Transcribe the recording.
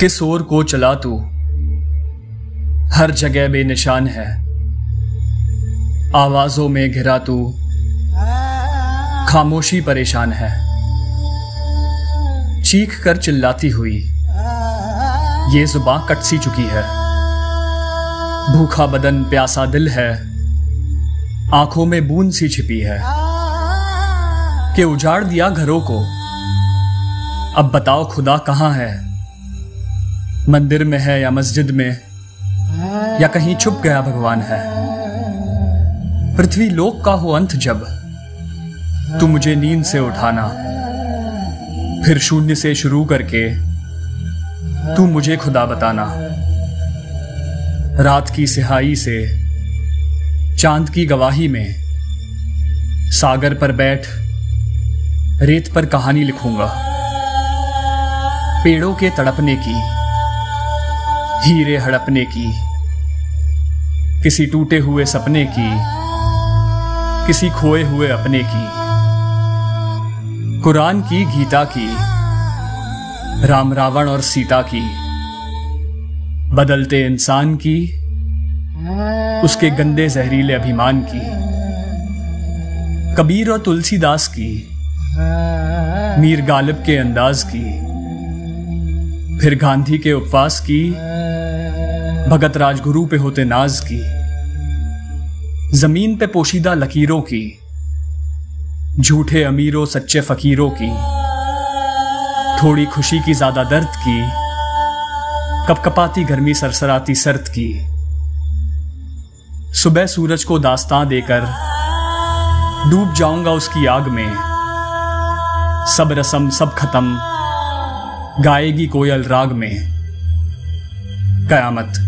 किस ओर को चला तू? हर जगह बेनिशान है। आवाजों में घिरा तू। खामोशी परेशान है। चीख कर चिल्लाती हुई। ये जुबां कट सी चुकी है। भूखा बदन प्यासा दिल है। आँखों में बूंद सी छिपी है। कि उजाड़ दिया घरों को। अब बताओ खुदा कहाँ है? मंदिर में है या मस्जिद में, या कहीं छुप गया भगवान है। पृथ्वी लोक का हो अंत जब, तू मुझे नींद से उठाना, फिर शून्य से शुरू करके तू मुझे खुदा बताना। रात की सिहाई से, चाँद की गवाही में, सागर पर बैठ, रेत पर कहानी लिखूँगा। पेड़ों के तड़पने की हीरे हड़पने की, किसी टूटे हुए सपने की, किसी खोए हुए अपने की, कुरान की, गीता की, राम रावण और सीता की, बदलते इंसान की, उसके गंदे जहरीले अभिमान की, कबीर और तुलसीदास की, मीर गालिब के अंदाज की फिर गांधी के उपवास की, भगत राजगुरु पे होते नाज की, ज़मीन पे पोशीदा लकीरों की, झूठे अमीरों, सच्चे फकीरों की, थोड़ी खुशी की ज़्यादा दर्द की, कपकपाती गर्मी सरसराती सर्द की। सुबह सूरज को दास्तां देकर, डूब जाऊँगा उसकी आग में, सब रसम, सब खत्म गाएगी कोयल राग में। कयामत।